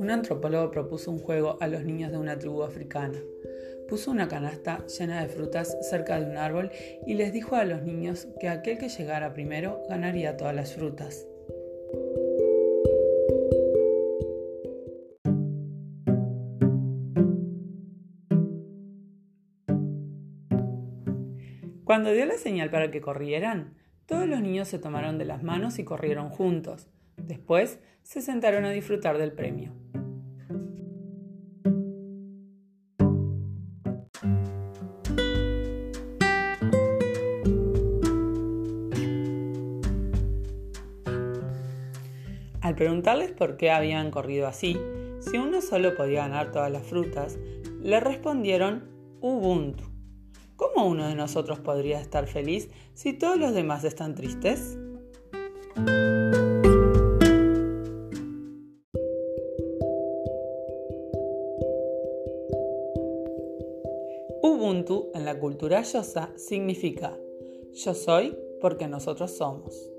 un antropólogo propuso un juego a los niños de una tribu africana. Puso una canasta llena de frutas cerca de un árbol y les dijo a los niños que aquel que llegara primero ganaría todas las frutas. Cuando dio la señal para que corrieran, todos los niños se tomaron de las manos y corrieron juntos. Después se sentaron a disfrutar del premio. Al preguntarles por qué habían corrido así, si uno solo podía ganar todas las frutas, le respondieron Ubuntu. ¿Cómo uno de nosotros podría estar feliz si todos los demás están tristes? Ubuntu en la cultura yosa significa yo soy porque nosotros somos.